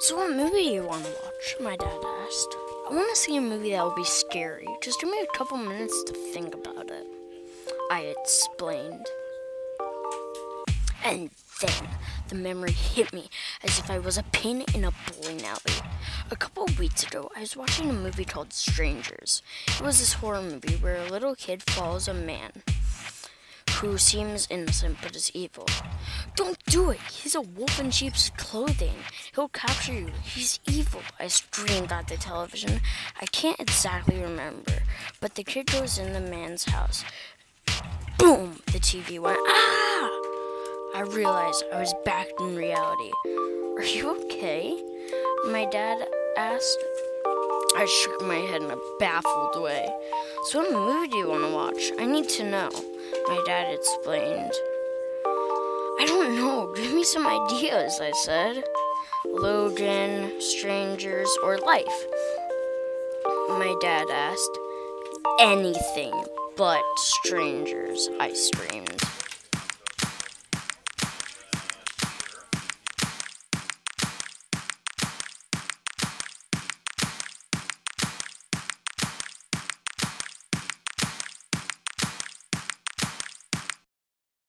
So, what movie do you want to watch? My dad asked. I want to see a movie that will be scary. Just give me a couple minutes to think about it. I explained. And then the memory hit me as if I was a pin in a bowling alley. A couple of weeks ago, I was watching a movie called Strangers. It was this horror movie where a little kid follows a man who seems innocent but is evil. Don't do it! He's a wolf in sheep's clothing. He'll capture you. He's evil. I screamed at the television. I can't exactly remember, but the kid goes in the man's house. Boom! The TV went. Ah! I realized I was back in reality. Are you okay? My dad asked. I shook my head in a baffled way. So, what movie do you want to watch? I need to know. My dad explained. I don't know. Give me some ideas, I said. Logan, Strangers, or Life? My dad asked. Anything but strangers, I screamed.